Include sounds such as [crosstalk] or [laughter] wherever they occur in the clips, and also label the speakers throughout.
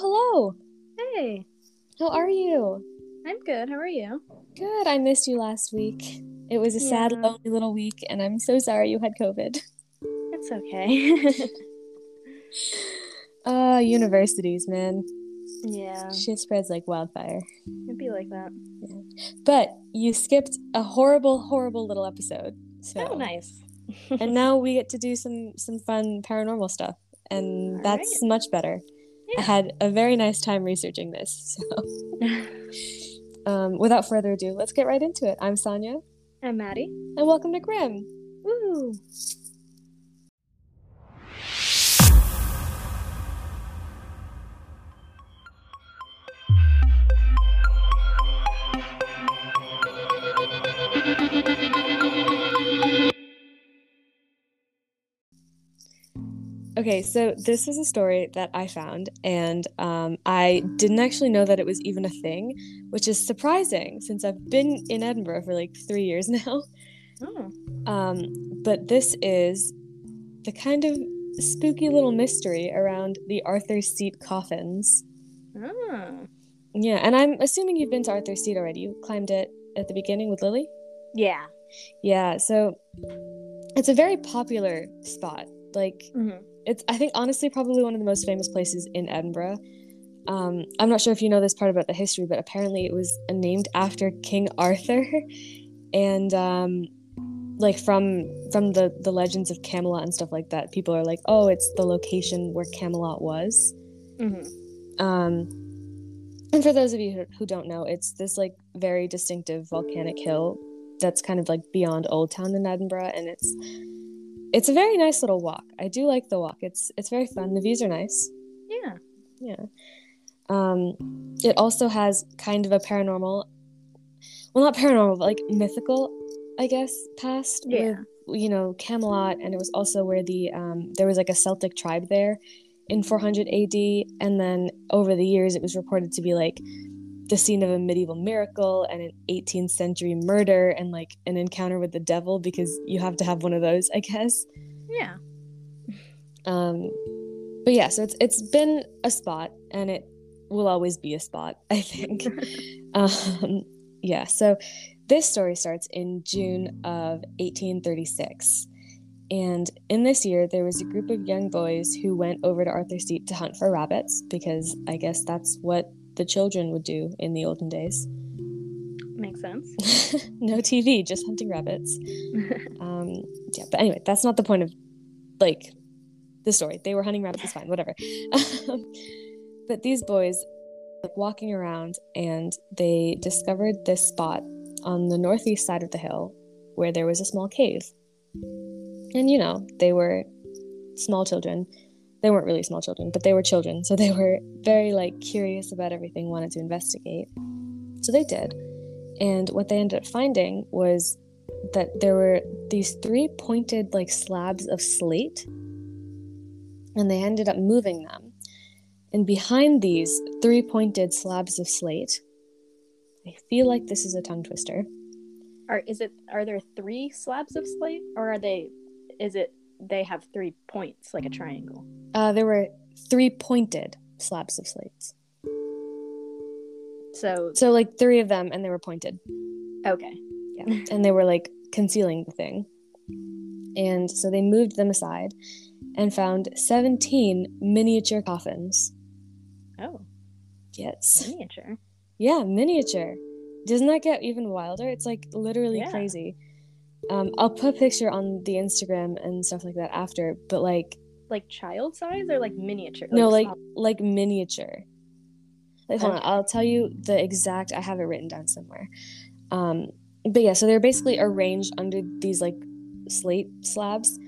Speaker 1: Oh, hello.
Speaker 2: Hey,
Speaker 1: How are you?
Speaker 2: I'm good. How are you?
Speaker 1: Good. I missed you last week. It was a sad, lonely little week, and I'm so sorry you had COVID.
Speaker 2: It's okay. [laughs]
Speaker 1: Uh, universities, man.
Speaker 2: yeah,
Speaker 1: Shit spreads like wildfire.
Speaker 2: it'd be like that. Yeah.
Speaker 1: But you skipped a horrible, horrible little episode. So
Speaker 2: Oh, nice.
Speaker 1: and now we get to do some some fun paranormal stuff, and [laughs]
Speaker 2: All
Speaker 1: that's much better. I had a very nice time researching this. So, [laughs] um, without further ado, let's get right into it. I'm Saaniya,
Speaker 2: I'm Maddie.
Speaker 1: and welcome to Grim.
Speaker 2: Woo!
Speaker 1: Okay, so this is a story that I found, and um, I didn't actually know that it was even a thing, which is surprising since I've been in Edinburgh for like three years [laughs] now.
Speaker 2: Oh,
Speaker 1: Um, but this is the kind of spooky little mystery around the Arthur's Seat coffins.
Speaker 2: oh.
Speaker 1: Yeah, and I'm assuming you've been to Arthur's Seat already. You climbed it at the beginning with Lily?
Speaker 2: Yeah.
Speaker 1: Yeah, so it's a very popular spot. Like,
Speaker 2: Mhm.
Speaker 1: It's I think honestly probably one of the most famous places in Edinburgh. Um, I'm not sure if you know this part about the history, but apparently it was named after King Arthur, and um, like from from the the legends of Camelot and stuff like that. People are like, oh, it's the location where Camelot was.
Speaker 2: Mhm.
Speaker 1: Um, and for those of you who, who don't know, it's this like very distinctive volcanic hill that's kind of like beyond Old Town in Edinburgh, and it's it's a very nice little walk. I do like the walk. It's it's very fun. The views are nice.
Speaker 2: Yeah.
Speaker 1: Yeah. Um, it also has kind of a paranormal, well, not paranormal, but like mythical, I guess, past.
Speaker 2: Yeah.
Speaker 1: With, you know, Camelot, and it was also where the um, there was like a Celtic tribe there in 400 AD, and then over the years, it was reported to be like the scene of a medieval miracle and an 18th century murder and like an encounter with the devil because you have to have one of those, I guess.
Speaker 2: Yeah.
Speaker 1: Um, but yeah, so it's it's been a spot, and it will always be a spot, [laughs] I think. [laughs] um, yeah, so this story starts in June of 1836. And in this year, there was a group of young boys who went over to Arthur's Seat to hunt for rabbits, because I guess that's what the children would do in the olden days.
Speaker 2: Makes sense. [laughs]
Speaker 1: no TV, just hunting rabbits. [laughs] Um, yeah, but anyway, that's not the point of like the story. They were hunting rabbits, it's fine, whatever. [laughs] But these boys like walking around and they discovered this spot on the northeast side of the hill where there was a small cave. And you know, they were small children. They weren't really small children, but they were children, so they were very like curious about everything, wanted to investigate. So they did. And what they ended up finding was that there were these three pointed like slabs of slate and they ended up moving them and behind these three pointed slabs of slate i feel like this is a tongue twister
Speaker 2: Are is it? Are there three slabs of slate, or are they? Is it? They have three points, like a triangle.
Speaker 1: Uh, there were three pointed slabs of slates
Speaker 2: So
Speaker 1: so like three of them and they were pointed
Speaker 2: okay.
Speaker 1: yeah [laughs] and they were like concealing the thing and so they moved them aside and found 17 miniature coffins
Speaker 2: Oh,
Speaker 1: yes
Speaker 2: miniature.
Speaker 1: Yeah, miniature. Doesn't that get even wilder? It's like literally
Speaker 2: Yeah.
Speaker 1: crazy. Um, I'll put a picture on the Instagram and stuff like that after, but like
Speaker 2: Like child size or like miniature?
Speaker 1: no, like
Speaker 2: small-
Speaker 1: like miniature. Like hold on, I'll tell you the exact. I have it written down somewhere. Um, but yeah, so they're basically arranged under these like slate slabs,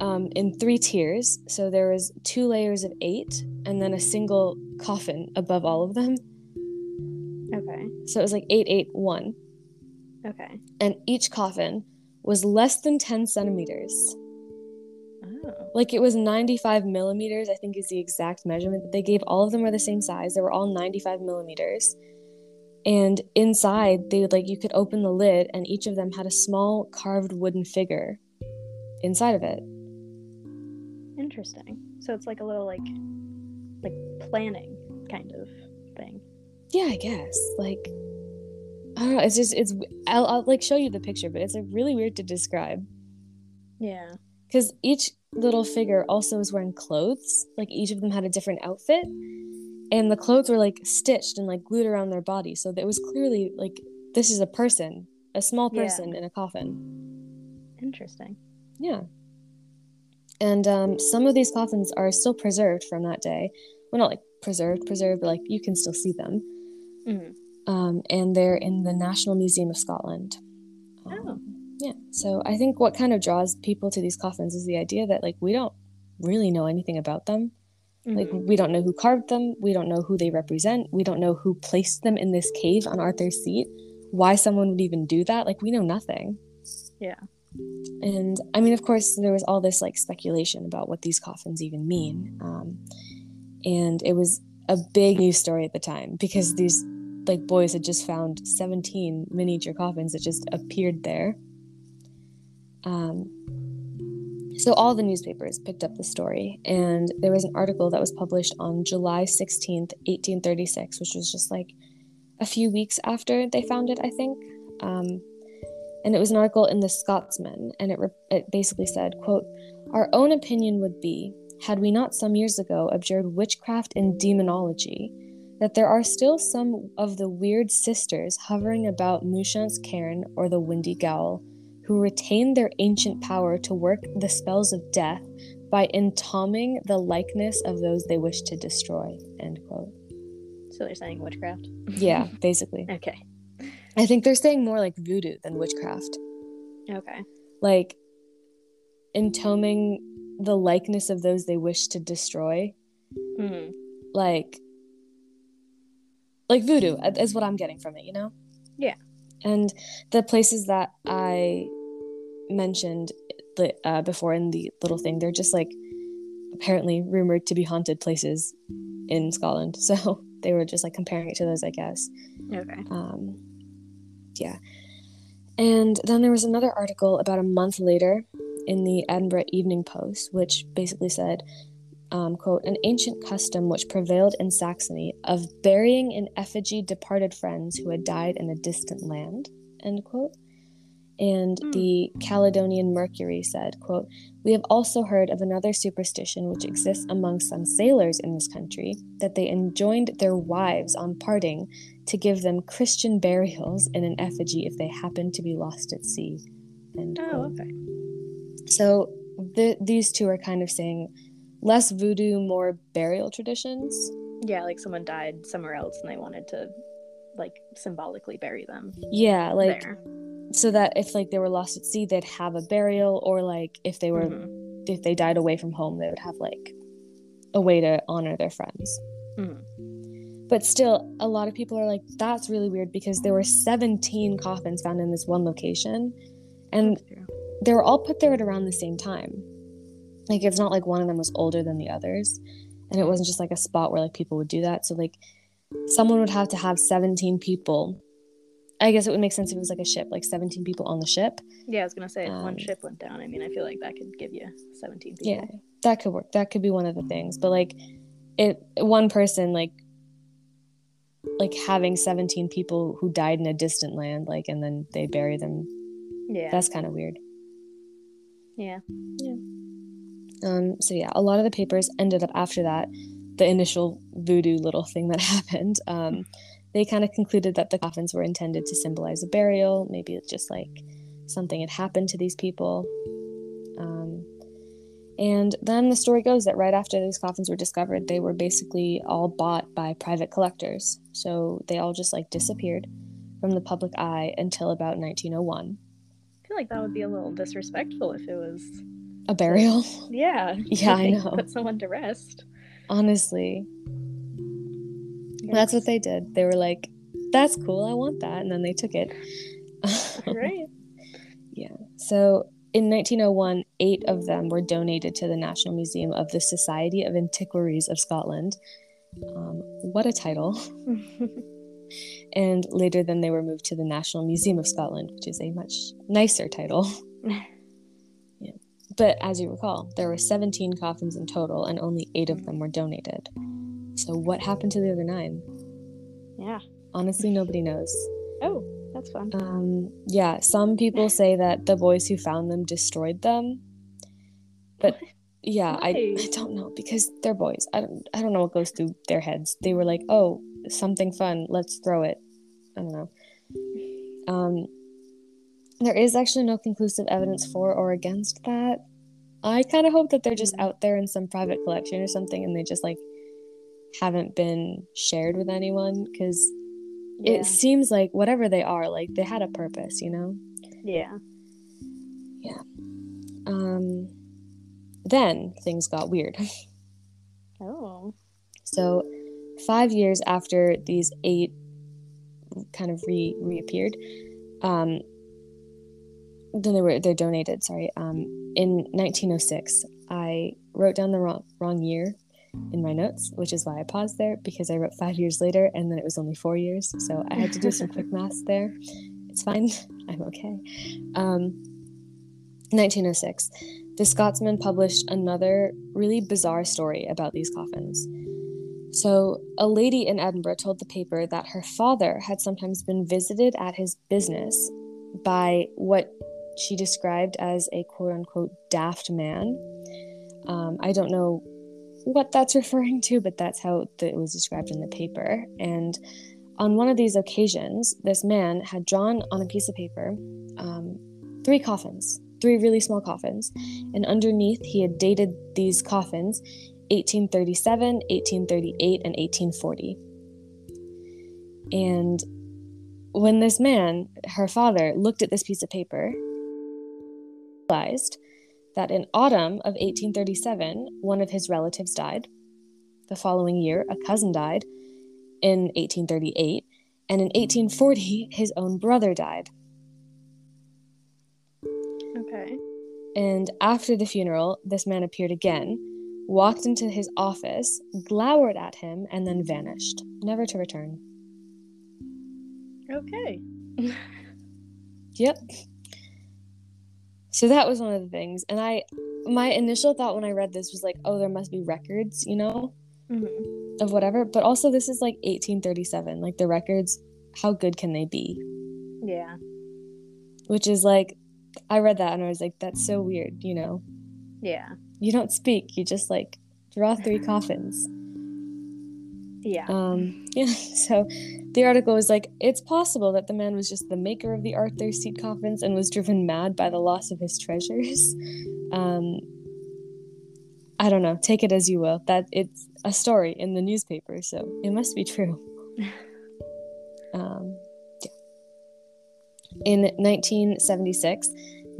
Speaker 1: um, in three tiers. So there was two layers of eight, and then a single coffin above all of them.
Speaker 2: Okay.
Speaker 1: So it was like eight, eight, one.
Speaker 2: Okay.
Speaker 1: and each coffin was less than 10 centimeters.
Speaker 2: Oh.
Speaker 1: Like it was 95 millimeters, I think is the exact measurement that they gave. All of them were the same size. They were all 95 millimeters. And inside, they would like you could open the lid, and each of them had a small carved wooden figure inside of it.
Speaker 2: Interesting. So it's like a little like like planning. kind of thing.
Speaker 1: Yeah, I guess. Like, I don't know. It's just it's. I'll, I'll like show you the picture, but it's like really weird to describe
Speaker 2: Yeah.
Speaker 1: because each little figure also was wearing clothes. Like each of them had a different outfit, and the clothes were like stitched and like glued around their body, so it was clearly like this is a person, a small
Speaker 2: Yeah.
Speaker 1: person in a coffin.
Speaker 2: Interesting.
Speaker 1: Yeah. And um, some of these coffins are still preserved from that day. Well, not like preserved, preserved, but like you can still see them.
Speaker 2: Mhm.
Speaker 1: Um, and they're in the National Museum of Scotland. Um,
Speaker 2: Oh.
Speaker 1: Yeah. So I think what kind of draws people to these coffins is the idea that like we don't really know anything about them. Like
Speaker 2: Mhm.
Speaker 1: we don't know who carved them. We don't know who they represent. We don't know who placed them in this cave on Arthur's seat. Why someone would even do that? Like we know nothing.
Speaker 2: Yeah.
Speaker 1: And I mean, of course, there was all this like speculation about what these coffins even mean. Um, and it was a big news story at the time because these like boys had just found 17 miniature coffins that just appeared there. Um, so all the newspapers picked up the story, and there was an article that was published on July 16th, 1836, which was just like a few weeks after they found it, I think. Um, and it was an article in the Scotsman, and it, re- it basically said, quote, Our own opinion would be, had we not some years ago observed witchcraft and demonology, that there are still some of the weird sisters hovering about Muschat's cairn or the Windy Gowl, who retain their ancient power to work the spells of death by entombing the likeness of those they wish to destroy. End quote.
Speaker 2: So they're saying witchcraft.
Speaker 1: Yeah, [laughs] basically.
Speaker 2: Okay.
Speaker 1: I think they're saying more like voodoo than witchcraft.
Speaker 2: Okay.
Speaker 1: Like entombing the likeness of those they wish to destroy.
Speaker 2: Mhm.
Speaker 1: Like like voodoo is what I'm getting from it, you know?
Speaker 2: Yeah.
Speaker 1: And the places that I mentioned the- uh, before in the little thing, they're just like apparently rumored to be haunted places in Scotland. [laughs] So they were just like comparing it to those, I guess.
Speaker 2: Okay.
Speaker 1: Um, yeah. And then there was another article about a month later in the Edinburgh Evening Post, which basically said, um, quote, an ancient custom which prevailed in Saxony of burying in effigy departed friends who had died in a distant land, end quote. And
Speaker 2: Hmm.
Speaker 1: the Caledonian Mercury said, quote, We have also heard of another superstition which exists among some sailors in this country, that they enjoined their wives on parting to give them Christian burials in an effigy if they happened to be lost at sea. End
Speaker 2: Oh,
Speaker 1: quote.
Speaker 2: okay.
Speaker 1: So the, these two are kind of saying less voodoo, more burial traditions.
Speaker 2: Yeah, like someone died somewhere else and they wanted to like symbolically bury them
Speaker 1: Yeah, like
Speaker 2: there.
Speaker 1: So that if like they were lost at sea, they'd have a burial, or like if they were
Speaker 2: Mhm.
Speaker 1: if they died away from home, they would have like a way to honor their friends.
Speaker 2: Mhm.
Speaker 1: But still, a lot of people are like, that's really weird because there were 17 coffins found in this one location, and they were all put there at around the same time. Like it's not like one of them was older than the others, and it wasn't just like a spot where like people would do that. So like someone would have to have 17 people. I guess it would make sense if it was like a ship, like 17 people on the ship.
Speaker 2: Yeah, I was gonna say if
Speaker 1: Um,
Speaker 2: one ship went down. I mean, I feel like that could give you seventeen people.
Speaker 1: Yeah, that could work. That could be one of the things. But like it one person like like having 17 people who died in a distant land like and then they bury them.
Speaker 2: Yeah.
Speaker 1: That's kind of weird.
Speaker 2: yeah. Yeah.
Speaker 1: Um, so yeah, a lot of the papers ended up after that, the initial voodoo little thing that [laughs] happened. Um, they kind of concluded that the coffins were intended to symbolize a burial. Maybe it's just like something had happened to these people. Um, and then the story goes that right after these coffins were discovered, they were basically all bought by private collectors. So they all just like disappeared from the public eye until about 1901.
Speaker 2: I feel like that would be a little disrespectful if it was.
Speaker 1: A burial, [laughs]
Speaker 2: Yeah. [laughs]
Speaker 1: Yeah, I know.
Speaker 2: Put someone to rest.
Speaker 1: honestly. That's what they did. They were like, "That's cool. I want that," and then they took it.
Speaker 2: Right. [laughs] Yeah.
Speaker 1: So in 1901, eight of them were donated to the National Museum of the Society of Antiquaries of Scotland. Um, what a title! [laughs] And later, then they were moved to the National Museum of Scotland, which is a much nicer title. [laughs] yeah. But as you recall, there were 17 coffins in total, and only eight of them were donated. So, what happened to the other nine?
Speaker 2: Yeah.
Speaker 1: Honestly, nobody knows.
Speaker 2: Oh, that's fun.
Speaker 1: Um, yeah, some people [laughs] say that the boys who found them destroyed them. But yeah, I, I don't know because they're boys. I don't I don't know what goes through their heads. They were like, "Oh, something fun. Let's throw it." I don't know. Um there is actually no conclusive evidence for or against that. I kind of hope that they're just
Speaker 2: Mm.
Speaker 1: out there in some private collection or something and they just like haven't been shared with anyone cuz
Speaker 2: yeah.
Speaker 1: it seems like whatever they are, like they had a purpose, you know?
Speaker 2: yeah. Yeah.
Speaker 1: Um, then things got weird. [laughs]
Speaker 2: Oh.
Speaker 1: So, five years after these eight kind of re reappeared, um, then they were they're donated. Sorry. Um, in 1906, I wrote down the wrong wrong year in my notes, which is why I paused there because I wrote five years later and then it was only four years. So I had to do some quick math there. It's fine. [laughs] I'm okay. Um, 1906, the Scotsman published another really bizarre story about these coffins. So, a lady in Edinburgh told the paper that her father had sometimes been visited at his business by what she described as a quote unquote daft man. Um, I don't know what that's [laughs] referring to, but that's how it was described in the paper. And on one of these occasions, this man had drawn on a piece of paper um, three coffins, three really small coffins, and underneath he had dated these coffins 1837, 1838, and 1840. And when this man, her father, looked at this piece of paper, realized that in autumn of 1837, one of his relatives died. The following year, a cousin died in 1838, and in 1840, his own brother died.
Speaker 2: Okay.
Speaker 1: And after the funeral, this man appeared again, walked into his office, glowered at him, and then vanished, never to return.
Speaker 2: Okay.
Speaker 1: Yep. So that was one of the things. And I, my initial thought when I read this was like, oh, there must be records, you know,
Speaker 2: hmm
Speaker 1: of whatever. But also, this is like 1837. Like, the records, how good can they be?
Speaker 2: Yeah.
Speaker 1: Which is like, I read that and I was like, that's so weird, you know?
Speaker 2: Yeah.
Speaker 1: You don't speak, you just like draw three [laughs] coffins.
Speaker 2: Yeah.
Speaker 1: Um, [laughs] yeah, so the article was like, it's possible that the man was just the maker of the Arthur seat coffins and was driven mad by the loss of his treasures. [laughs] Um, I don't know, take it as you will. That it's a story in the newspaper, so it must be true. [laughs] um, yeah. In 1976,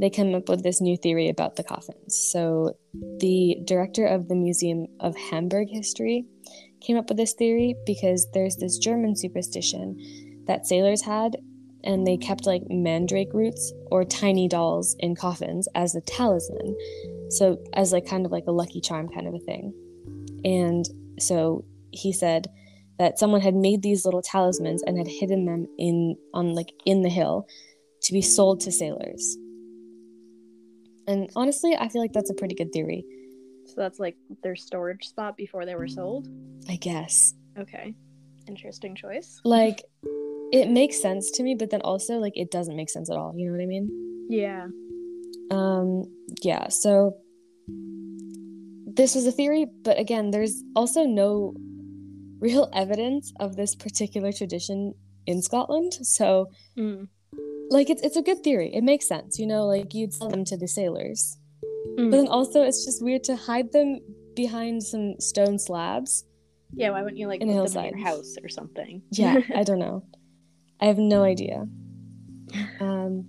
Speaker 1: they come up with this new theory about the coffins. So the director of the Museum of Hamburg History came up with this theory because there's this German superstition that sailors had, and they kept like mandrake roots or tiny dolls in coffins as a talisman. So, as like kind of like a lucky charm kind of a thing. And so he said that someone had made these little talismans and had hidden them in on like in the hill to be sold to sailors. And honestly, I feel like that's a pretty good theory.
Speaker 2: So that's like their storage spot before they were sold.
Speaker 1: I guess.
Speaker 2: Okay. Interesting choice.
Speaker 1: like it makes sense to me but then also like it doesn't make sense at all you know what i mean
Speaker 2: Yeah.
Speaker 1: um yeah so this was a theory but again there's also no real [laughs] evidence of this particular tradition in scotland so
Speaker 2: Mm.
Speaker 1: like it's, it's a good theory it makes sense you know like you'd sell them to the sailors
Speaker 2: Mm.
Speaker 1: but then also it's just weird to hide them behind some stone slabs
Speaker 2: Yeah. Why wouldn't you like
Speaker 1: In
Speaker 2: put
Speaker 1: a
Speaker 2: them in your house or something?
Speaker 1: yeah [laughs] i don't know i have no idea um,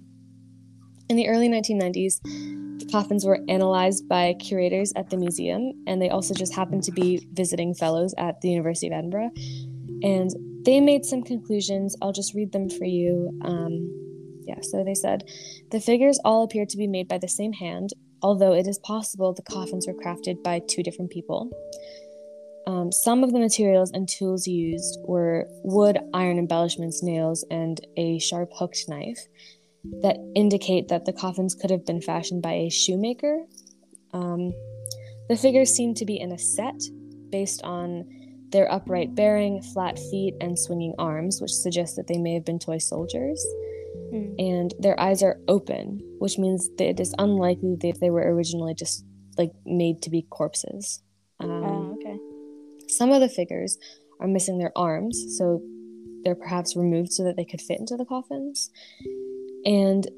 Speaker 1: in the early 1990s the coffins were analyzed by curators at the museum and they also just happened to be visiting fellows at the university of edinburgh and they made some conclusions i'll just read them for you um, yeah so they said the figures all appear to be made by the same hand although it is possible the coffins were crafted by two different people um, some of the materials and tools used were wood, iron embellishments, nails, and a sharp hooked knife that indicate that the coffins could have been fashioned by a shoemaker. Um, the figures seem to be in a set based on their upright bearing, flat feet, and swinging arms, which suggests that they may have been toy soldiers.
Speaker 2: Mm.
Speaker 1: And their eyes are open, which means that it is unlikely that they were originally just like made to be corpses. Um,
Speaker 2: Oh, okay.
Speaker 1: some of the figures are missing their arms, so they're perhaps removed so that they could fit into the coffins. And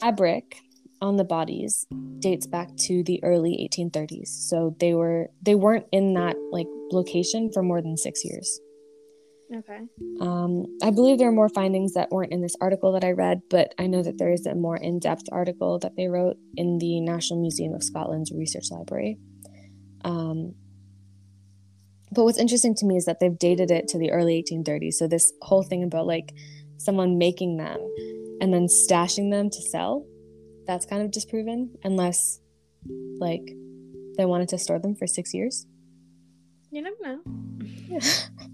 Speaker 1: fabric on the bodies dates back to the early 1830s. So they were they weren't in that like location for more than 6 years.
Speaker 2: Okay.
Speaker 1: Um, I believe there are more findings that weren't in this article that I read, but I know that there is a more in depth article that they wrote in the National Museum of Scotland's Research Library. Um, but what's interesting to me is that they've dated it to the early 1830s. So, this whole thing about like someone making them and then stashing them to sell, that's kind of disproven, unless like they wanted to store them for six years.
Speaker 2: You never know. [laughs]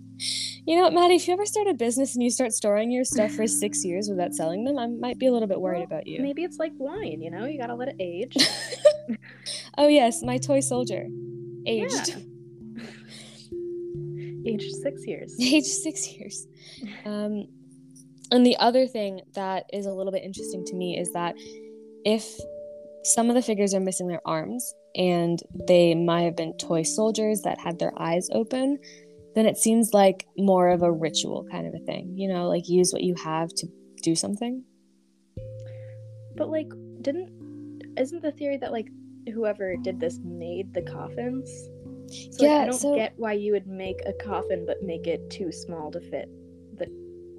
Speaker 1: You know what, Maddie? If you ever start a business and you start storing your stuff for six [sighs] years without selling them, I might be a little bit worried
Speaker 2: Well,
Speaker 1: about you.
Speaker 2: Maybe it's like wine, you know? You gotta let it age. [laughs]
Speaker 1: oh yes, my toy soldier, aged,
Speaker 2: Yeah. [laughs] Age six years. [laughs]
Speaker 1: aged six years. Um, and the other thing that is a little bit interesting to me is that if some of the figures are missing their arms and they might have been toy soldiers that had their eyes open, then it seems like more of a ritual kind of a thing. You know, like use what you have to do something.
Speaker 2: But like, didn't isn't the theory that like whoever did this made the coffins? So like,
Speaker 1: Yeah,
Speaker 2: I don't
Speaker 1: so-
Speaker 2: get why you would make a coffin but make it too small to fit the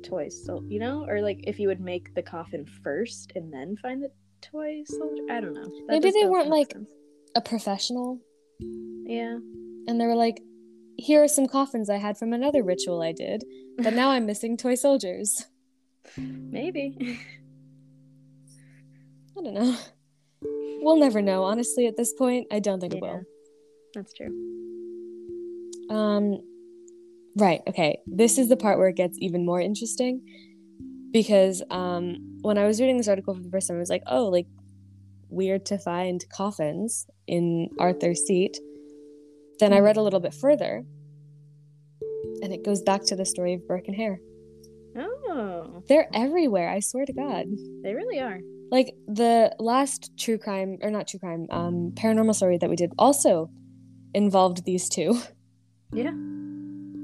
Speaker 2: toys. So you know, or like if you would make the coffin first and then find the toy soldier. I don't know. That
Speaker 1: Maybe they weren't, like-
Speaker 2: sense.
Speaker 1: A professional
Speaker 2: Yeah.
Speaker 1: and they were like, "Here are some coffins I had from another ritual I did, but now I'm missing toy soldiers." [laughs]
Speaker 2: Maybe.
Speaker 1: I don't know. We'll never know, honestly. At this point, I don't think it
Speaker 2: will. That's true.
Speaker 1: Um, right. Okay. This is the part where it gets even more interesting, because um, when I was reading this article for the first time, I was like, "Oh, like weird to find coffins in Arthur's seat." Then I read a little bit further, and it goes back to the story of Burke and Hare.
Speaker 2: Oh,
Speaker 1: They're everywhere. I swear to God.
Speaker 2: they really are.
Speaker 1: like the last true crime or not true crime um paranormal story that we did also involved these two
Speaker 2: Yeah.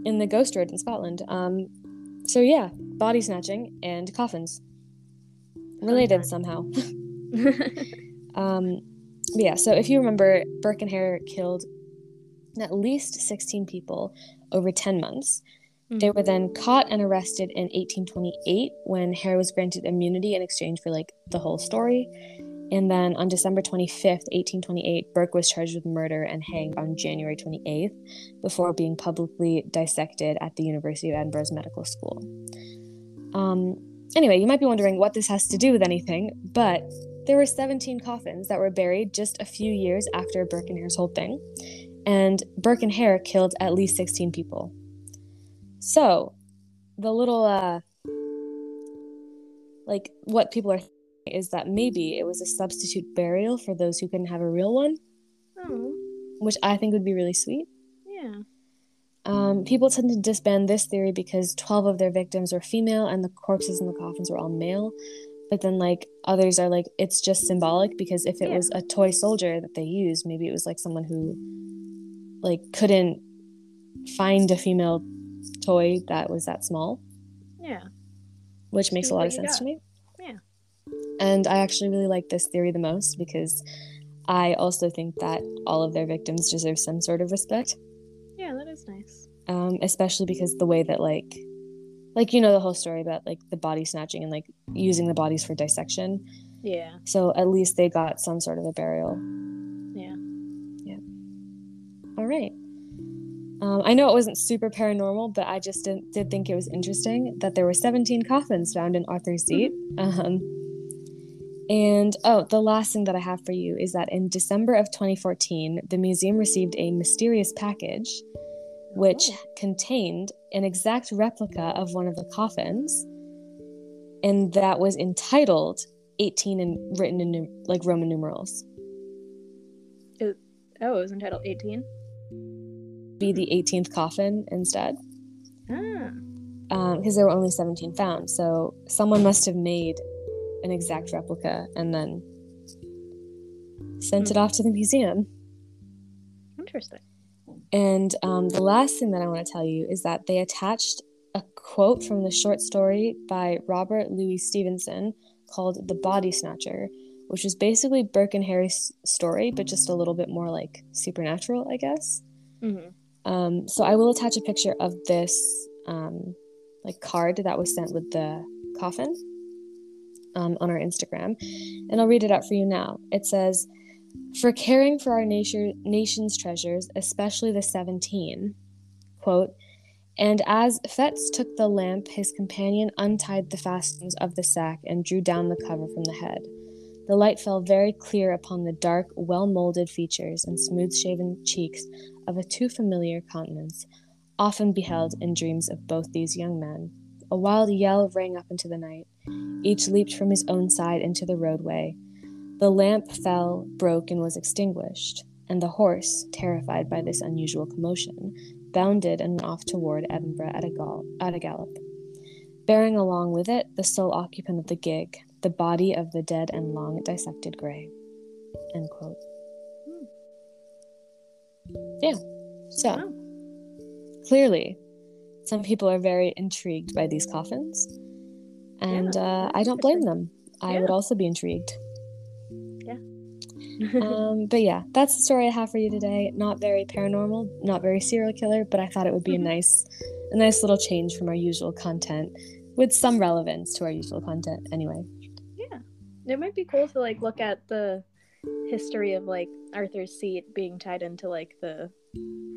Speaker 1: in the ghost road in scotland um so yeah body snatching and coffins related somehow [laughs] [laughs] um yeah so if you remember burke and hare killed at least 16 people over 10 months They were then caught and arrested in 1828 when Hare was granted immunity in exchange for like the whole story. And then on December 25th, 1828, Burke was charged with murder and hanged on January 28th before being publicly dissected at the University of Edinburgh's medical school. Um, anyway, you might be wondering what this has to do with anything, but there were 17 coffins that were buried just a few years after Burke and Hare's whole thing. And Burke and Hare killed at least 16 people. So, the little uh like what people are thinking is that maybe it was a substitute burial for those who couldn't have a real one,
Speaker 2: oh,
Speaker 1: which I think would be really sweet.
Speaker 2: yeah.
Speaker 1: Um, people tend to disband this theory because 12 of their victims were female and the corpses in the coffins were all male. But then, like, others are like, it's just symbolic because if it
Speaker 2: Yeah.
Speaker 1: was a toy soldier that they used, maybe it was like someone who, like, couldn't find a female toy that was that small.
Speaker 2: Yeah.
Speaker 1: which makes
Speaker 2: See
Speaker 1: a lot of sense
Speaker 2: got.
Speaker 1: to me.
Speaker 2: Yeah.
Speaker 1: And I actually really like this theory the most because I also think that all of their victims deserve some sort of respect,
Speaker 2: Yeah, that is nice.
Speaker 1: um, especially because the way that like, like you know the whole story about like the body snatching and like using the bodies for dissection.
Speaker 2: Yeah.
Speaker 1: So at least they got some sort of a burial.
Speaker 2: Yeah. Yeah.
Speaker 1: All right. Um, I know it wasn't super paranormal, but I just did, did think it was interesting that there were 17 coffins found in Arthur's seat. Um, and oh, the last thing that I have for you is that in December of 2014, the museum received a mysterious package which
Speaker 2: Oh.
Speaker 1: contained an exact replica of one of the coffins, and that was entitled 18 and written in like Roman numerals.
Speaker 2: Oh, it was entitled 18?
Speaker 1: be the 18th coffin instead
Speaker 2: Ah.
Speaker 1: because there were only 17 found. So someone must have made an exact replica and then sent it
Speaker 2: Hmm.
Speaker 1: off to the museum.
Speaker 2: Interesting.
Speaker 1: And um, the last thing that I want to tell you is that they attached a quote from the short story by Robert Louis Stevenson called The Body Snatcher, which is basically Burke and Hare's story, but just a little bit more like supernatural, I guess.
Speaker 2: hmm
Speaker 1: Um, so I will attach a picture of this um, like card that was sent with the coffin um, on our Instagram, and I'll read it out for you now. It says, "For caring for our nature, nation's treasures, especially the seventeen, quote." And as Fettes took the lamp, his companion untied the fastenings of the sack and drew down the cover from the head. The light fell very clear upon the dark, well molded features and smooth shaven cheeks of a too familiar countenance, often beheld in dreams of both these young men. A wild yell rang up into the night. Each leaped from his own side into the roadway. The lamp fell, broke, and was extinguished, and the horse, terrified by this unusual commotion, bounded and went off toward Edinburgh at a, gall- at a gallop. Bearing along with it the sole occupant of the gig, the body of the dead and long dissected Gray. End quote. Yeah. So
Speaker 2: Wow.
Speaker 1: clearly, some people are very intrigued by these coffins, and
Speaker 2: Yeah,
Speaker 1: uh, I don't blame them. I would also be intrigued. [laughs] Um, but yeah, that's the story I have for you today. Not very paranormal, not very serial killer, but I thought it would be a nice, a nice little change from our usual content, with some relevance to our usual content. Anyway,
Speaker 2: yeah. It might be cool to like look at the history of like Arthur's seat being tied into like the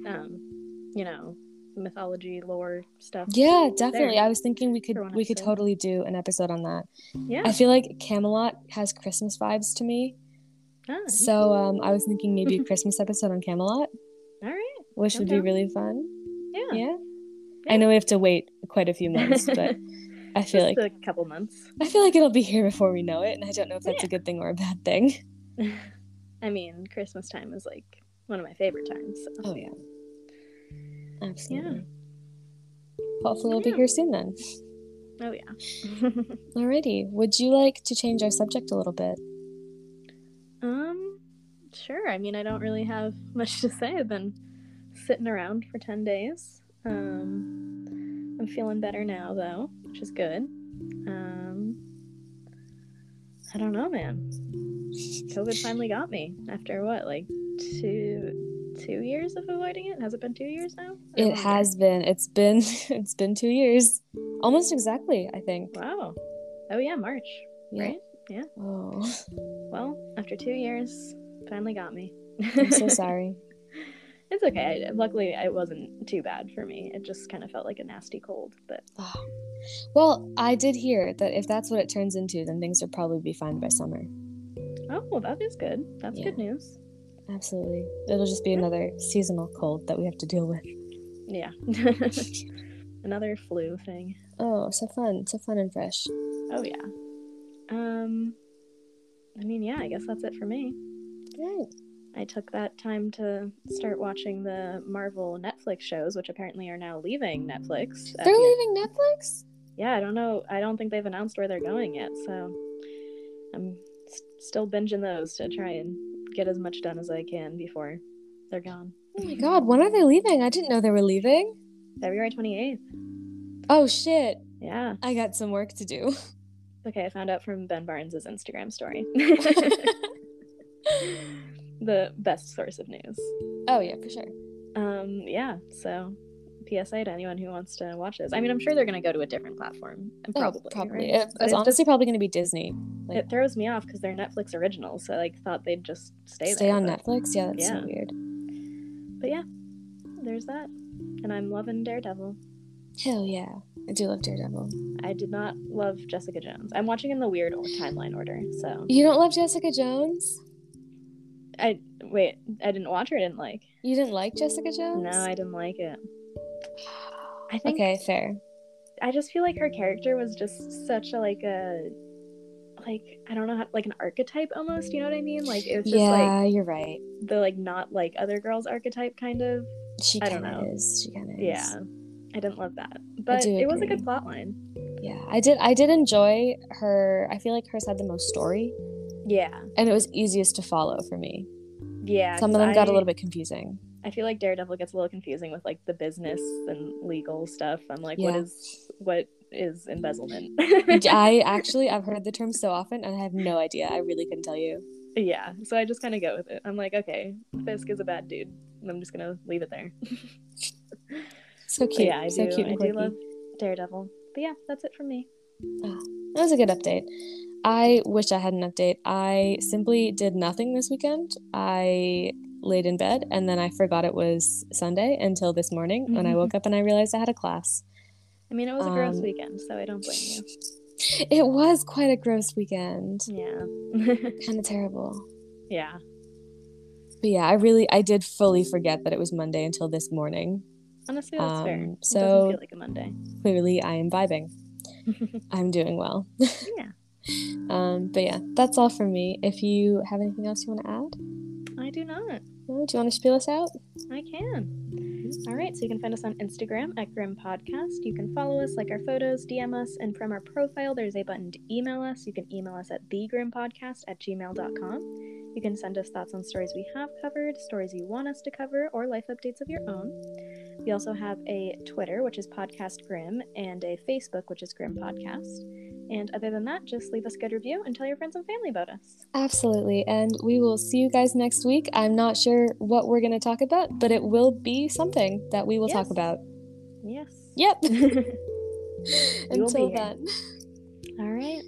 Speaker 2: um you know, mythology lore stuff.
Speaker 1: yeah, definitely.
Speaker 2: There.
Speaker 1: I was thinking we could we could totally do an episode on that.
Speaker 2: Yeah.
Speaker 1: I feel like Camelot has Christmas vibes to me. So um, I was thinking maybe a Christmas episode on Camelot,
Speaker 2: all right.
Speaker 1: which would be really fun.
Speaker 2: Yeah.
Speaker 1: Yeah.
Speaker 2: Yeah.
Speaker 1: I know we have to wait quite a few [laughs] months, but I feel like
Speaker 2: a couple months.
Speaker 1: I feel like it'll be here before we know it, and I don't know if that's a good thing or a bad thing. [laughs] [laughs]
Speaker 2: I mean, Christmas time is like one of my favorite times. So.
Speaker 1: Oh yeah. Absolutely. Hopefully we'll be here soon then.
Speaker 2: Oh yeah.
Speaker 1: Alrighty. Would you like to change our subject a little bit?
Speaker 2: Um, sure. I mean, I don't really have [laughs] much to say. I've been sitting around for ten days. Um, I'm feeling better now though, which is good. Um, I don't know, man. COVID finally got me after what, like two two years of avoiding it. Has it been two years now?
Speaker 1: It has been. It's been [laughs] it's been two years. Almost exactly, I think.
Speaker 2: Wow. Oh yeah, March.
Speaker 1: Yeah.
Speaker 2: Right?
Speaker 1: Oh.
Speaker 2: Well, after two years, finally got me.
Speaker 1: I'm so [laughs] sorry.
Speaker 2: It's okay. I, luckily, it wasn't too bad for me. It just kind of felt like a nasty cold. But
Speaker 1: Oh. Well, I did hear that if that's what it turns into, then things will probably be fine by summer.
Speaker 2: oh, well, that is good. That's
Speaker 1: Yeah.
Speaker 2: good news.
Speaker 1: Absolutely. It'll just be another seasonal cold that we have to deal with.
Speaker 2: Yeah. [laughs] [laughs] Another flu thing.
Speaker 1: Oh, so fun. So fun and fresh.
Speaker 2: Oh yeah. Um. I mean, yeah. I guess that's it for me.
Speaker 1: Right.
Speaker 2: I took that time to start watching the Marvel Netflix shows, which apparently are now leaving Netflix.
Speaker 1: They're
Speaker 2: the-
Speaker 1: leaving Netflix?
Speaker 2: yeah, I don't know. I don't think they've announced where they're going yet, so I'm s- still binging those to try and get as much done as I can before they're gone.
Speaker 1: Oh my god, when are they leaving? I didn't know they were leaving.
Speaker 2: February 28th.
Speaker 1: Oh shit.
Speaker 2: Yeah.
Speaker 1: I got some work to do. [laughs]
Speaker 2: Okay, I found out from Ben Barnes' Instagram story. [laughs] the best source of news.
Speaker 1: oh yeah, for sure.
Speaker 2: Um, yeah, so PSA to anyone who wants to watch this. I mean, I'm sure they're going to go to a different platform. Probably.
Speaker 1: Oh, probably.
Speaker 2: right?
Speaker 1: It- it's
Speaker 2: it
Speaker 1: honestly
Speaker 2: just-
Speaker 1: probably going to be Disney. Like,
Speaker 2: it throws me off because they're Netflix originals, so I like thought they'd just stay
Speaker 1: stay
Speaker 2: there,
Speaker 1: on
Speaker 2: but-
Speaker 1: Netflix. Yeah, that's
Speaker 2: yeah.
Speaker 1: so weird.
Speaker 2: But yeah, there's that. And I'm loving Daredevil.
Speaker 1: Hell yeah, I do love Daredevil.
Speaker 2: I did not love Jessica Jones. I'm watching in the weird old timeline order, so
Speaker 1: You don't love Jessica Jones?
Speaker 2: I wait. I didn't watch her. I didn't like.
Speaker 1: You didn't like Jessica Jones?
Speaker 2: No, I didn't like it. I think
Speaker 1: Okay, fair.
Speaker 2: I just feel like her character was just such a like a like I don't know how like an archetype almost. You know what I mean? Like it was just like
Speaker 1: Yeah, you're right.
Speaker 2: the like not like other girls archetype kind of.
Speaker 1: She
Speaker 2: I don't
Speaker 1: kind of
Speaker 2: know.
Speaker 1: is. She kind of is.
Speaker 2: I didn't love that, but it was a good plot line.
Speaker 1: Yeah, I did. I did enjoy her. I feel like hers had the most story,
Speaker 2: Yeah,
Speaker 1: and it was easiest to follow for me.
Speaker 2: yeah.
Speaker 1: Some of them got a little bit confusing.
Speaker 2: I feel like Daredevil gets a little confusing with like the business and legal stuff. I'm like, what
Speaker 1: Yeah.
Speaker 2: is what is embezzlement? [laughs]
Speaker 1: I actually I've heard the term so often, and I have no idea. I really couldn't tell you.
Speaker 2: yeah, so I just kind of go with it. I'm like, okay, Fisk is a bad dude. and I'm just gonna leave it there. [laughs]
Speaker 1: So cute.
Speaker 2: yeah, I
Speaker 1: so
Speaker 2: do.
Speaker 1: cute
Speaker 2: I
Speaker 1: and
Speaker 2: do
Speaker 1: quirky.
Speaker 2: love Daredevil. But yeah, that's it from me.
Speaker 1: That was a good update. I wish I had an update. I simply did nothing this weekend. I laid in bed and then I forgot it was Sunday until this morning when I woke up and I realized I had a class.
Speaker 2: I mean, it was a gross
Speaker 1: Um,
Speaker 2: weekend, so I don't blame you. [laughs]
Speaker 1: It was quite a gross weekend.
Speaker 2: Yeah. [laughs]
Speaker 1: Kind of terrible.
Speaker 2: yeah.
Speaker 1: But yeah, I really I did fully forget that it was Monday until this morning.
Speaker 2: Honestly, that's fair.
Speaker 1: Um,
Speaker 2: it
Speaker 1: so-
Speaker 2: doesn't feel like a Monday.
Speaker 1: Clearly I am vibing. [laughs] I'm doing well. [laughs]
Speaker 2: yeah.
Speaker 1: Um, but yeah, that's all from me. If you have anything else you want to add,
Speaker 2: I do not.
Speaker 1: no, do you want to spiel us out?
Speaker 2: I can. All right, so you can find us on Instagram at Grim Podcast. You can follow us, like our photos, DM us, and from our profile, there's a button to email us. You can email us at thegrimpodcast at gmail.com. You can send us thoughts on stories we have covered, stories you want us to cover, or life updates of your own. We also have a Twitter, which is Podcast Grim, and a Facebook, which is Grim Podcast. And other than that, just leave us a good review and tell your friends and family about us.
Speaker 1: Absolutely. And we will see you guys next week. I'm not sure what we're going to talk about, but it will be something that we will talk about.
Speaker 2: Yes.
Speaker 1: Yep. [laughs] [laughs] Until then.
Speaker 2: All right.